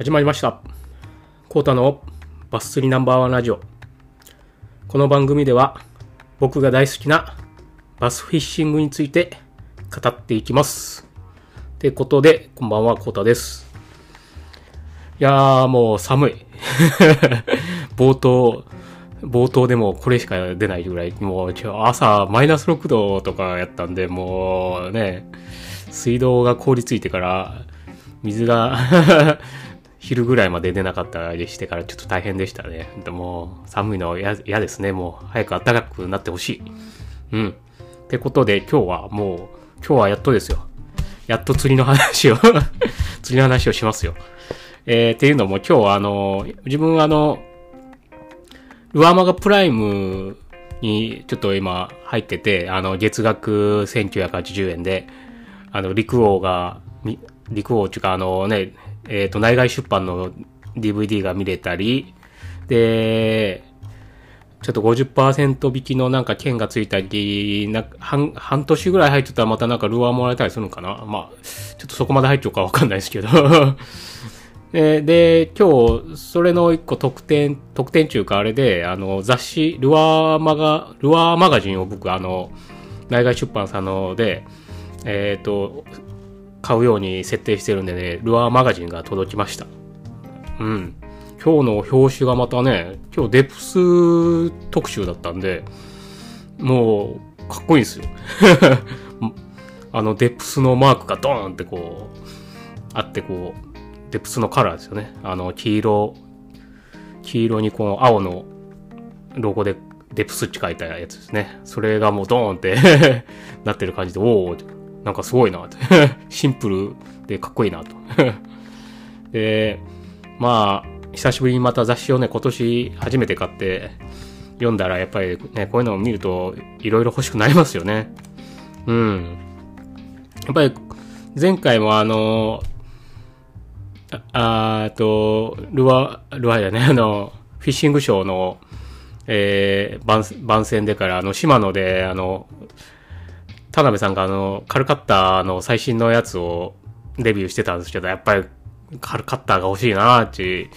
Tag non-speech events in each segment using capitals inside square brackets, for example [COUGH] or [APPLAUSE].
始まりました。コータのバス釣りナンバーワンラジオ。この番組では僕が大好きなバスフィッシングについて語っていきます。ってことで、こんばんは、コータです。いやー、もう寒い。[LAUGHS] 冒頭、冒頭でもこれしか出ないぐらい、もう今日朝マイナス6度とかやったんで、もうね、水道が凍りついてから、水が [LAUGHS] 昼ぐらいまで出なかったりしてからちょっと大変でしたね。でも寒いの嫌ですね。もう早く暖かくなってほしい。うん。ってことで今日はもう、今日はやっとですよ。やっと釣りの話を [LAUGHS] 釣りの話をしますよ。えー、っていうのも今日はあの、自分あの、ルアマガプライムにちょっと今入ってて、あの、月額1980円で、あの、陸王が、陸王っていうかあのね、えっ、と、内外出版の DVD が見れたり、で、ちょっと50%引きのなんか券がついたり、な半半年ぐらい入ってたらまたなんかルアーもらえたりするのかな？まあ、ちょっとそこまで入っちゃうかわかんないですけど。で、[LAUGHS] で、今日、それの一個特典、特典中かあれで、あの、雑誌、ルアーマガ、ルアーマガジンを僕、あの、内外出版さんので、えっ、と、買うように設定してるんでね、ルアーマガジンが届きました。うん。今日の表紙がまたね、今日デプス特集だったんで、もう、かっこいいんですよ。[LAUGHS] あの、デプスのマークがドーンってこう、あってこう、デプスのカラーですよね。あの、黄色、黄色にこの青のロゴでデプスって書いたやつですね。それがもうドーンって [LAUGHS] なってる感じで、おおなんかすごいなって。[LAUGHS] シンプルでかっこいいなと。[LAUGHS] で、まあ、久しぶりにまた雑誌をね、今年初めて買って読んだら、やっぱりね、こういうのを見ると、いろいろ欲しくなりますよね。うん。やっぱり、前回もあの、ああと、ルア、ルアーやね、あの、フィッシングショーの、えー、番、番宣でから、あの、島野で、あの、田辺さんがあの、カルカッターの最新のやつをレビューしてたんですけど、やっぱり、カルカッターが欲しいなーって、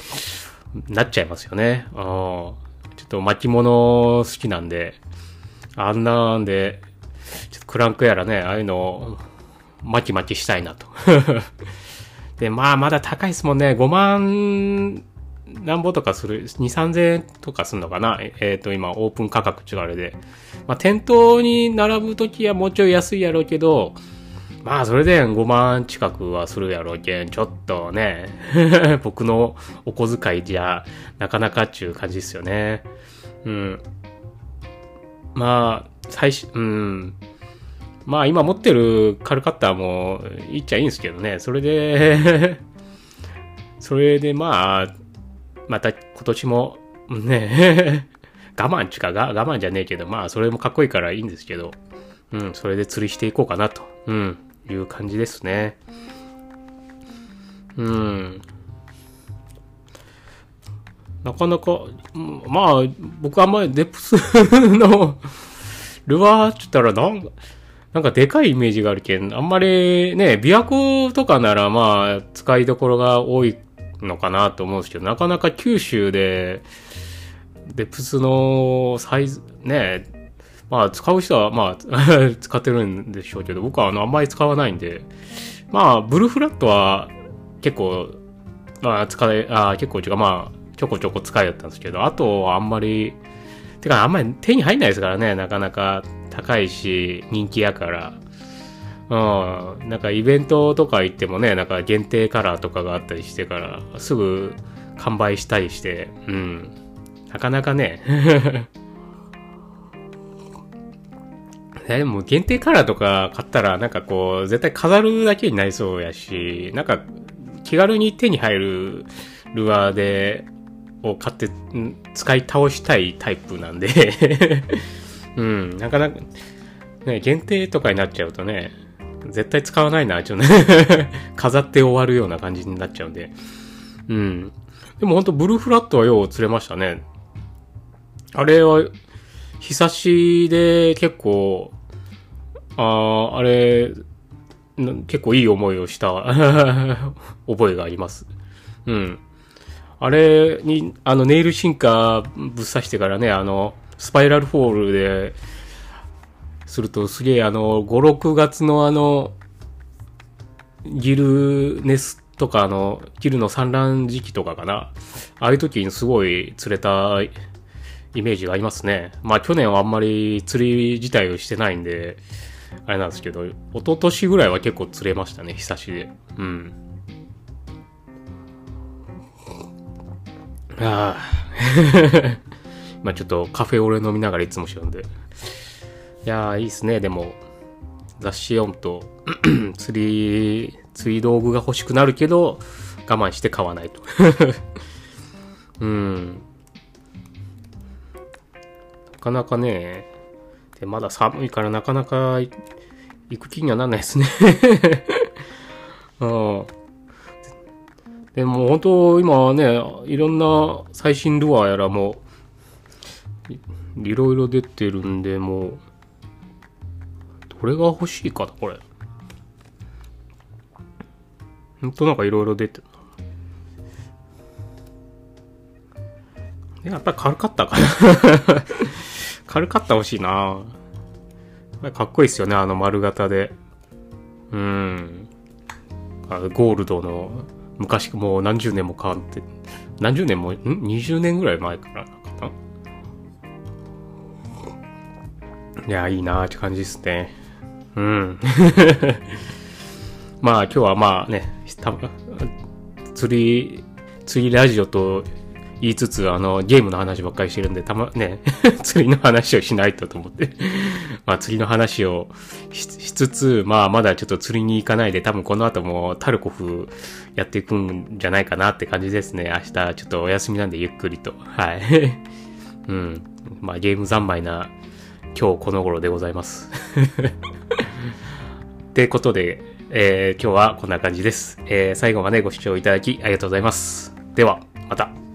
なっちゃいますよね。うん。ちょっと巻物好きなんで、あんなんで、ちょっとクランクやらね、ああいうのを巻き巻きしたいなと。[LAUGHS] で、まあ、まだ高いですもんね。5万、なんぼとかする、2、3000円とかすんのかな？えっ、ー、と、今、オープン価格っていうあれで。まあ、店頭に並ぶときはもうちょい安いやろうけど、まあ、それで5万近くはするやろうけん、ちょっとね、[LAUGHS] 僕のお小遣いじゃ、なかなかっちゅう感じですよね。うん。まあ、最初、うん。まあ、今持ってるカルカッターもいっちゃいいんですけどね。それで [LAUGHS] それでまあ、また今年も、ね、[LAUGHS] 我慢ちかが、我慢じゃねえけど、まあ、それもかっこいいからいいんですけど、うん、それで釣りしていこうかなと、うん、いう感じですね。うん。なかなか、まあ、僕あんまりデプスのルアーって言ったらなんか、なんかでかいイメージがあるけん、あんまりね、琵琶湖とかならまあ、使いどころが多いのかなと思うんですけど、なかなか九州で、デプスのサイズ、ね、まあ使う人はまあ [LAUGHS] 使ってるんでしょうけど、僕はあのあんまり使わないんで、まあブルーフラットは結構、まあ使え、あ結構違う、まあちょこちょこ使えたんですけど、あとはあんまり、てかあんまり手に入んないですからね、なかなか高いし、人気やから。うん、なんかイベントとか行ってもね、なんか限定カラーとかがあったりしてから、すぐ完売したりして、うん。なかなかね。[LAUGHS] でも限定カラーとか買ったらなんかこう絶対飾るだけになりそうやし、なんか気軽に手に入るルアーで、を買って使い倒したいタイプなんで [LAUGHS] うん、なかなか、ね、限定とかになっちゃうとね、絶対使わないな、ちょっとね [LAUGHS] 飾って終わるような感じになっちゃうんで。うん。でもほんとブルーフラットはよう釣れましたね。あれは、日差しで結構、ああ、あれ、結構いい思いをした [LAUGHS] 覚えがあります。うん。あれに、あの、ネイルシンカーぶっ刺してからね、あの、スパイラルフォールで、するとすげえあの、5、6月のあの、ギルネスとかあの、ギルの産卵時期とかかな。ああいう時にすごい釣れたイメージがありますね。まあ去年はあんまり釣り自体をしてないんで、あれなんですけど、一昨年ぐらいは結構釣れましたね、久しで。うん。ああ。[LAUGHS] まあちょっとカフェオレ飲みながらいつもしようんで。いやー、いいっすね、でも。雑誌読むと、[CLEARS THROAT] 釣り、釣り道具が欲しくなるけど、我慢して買わないと。[LAUGHS] うん。なかなかね、で、まだ寒いからなかなか行く気にはなんないですね [LAUGHS] うん。でも本当今ね、いろんな最新ルアーやらもいろいろ出てるんで、もう、これが欲しいかな、これ。ほんとなんかいろいろ出てるやっぱり軽かったかな [LAUGHS] 軽かった欲しいなかっこいいっすよね、あの丸型で。うん。あゴールドの、昔もう何十年も変わって、何十年も、ん ?20 年ぐらい前からないや、いいなーって感じですね。うん。[LAUGHS] まあ今日はまあね、釣り、釣りラジオと言いつつ、あの、ゲームの話ばっかりしてるんで、たま、ね、[LAUGHS] 釣りの話をしないとと思って [LAUGHS] まあ釣りの話をしつつ、まあまだちょっと釣りに行かないで、多分この後もタルコフやっていくんじゃないかなって感じですね。明日ちょっとお休みなんでゆっくりと。はい。うん。まあゲーム三昧な今日この頃でございますってことで、えー、今日はこんな感じです。えー、最後までご視聴いただきありがとうございます。では、また。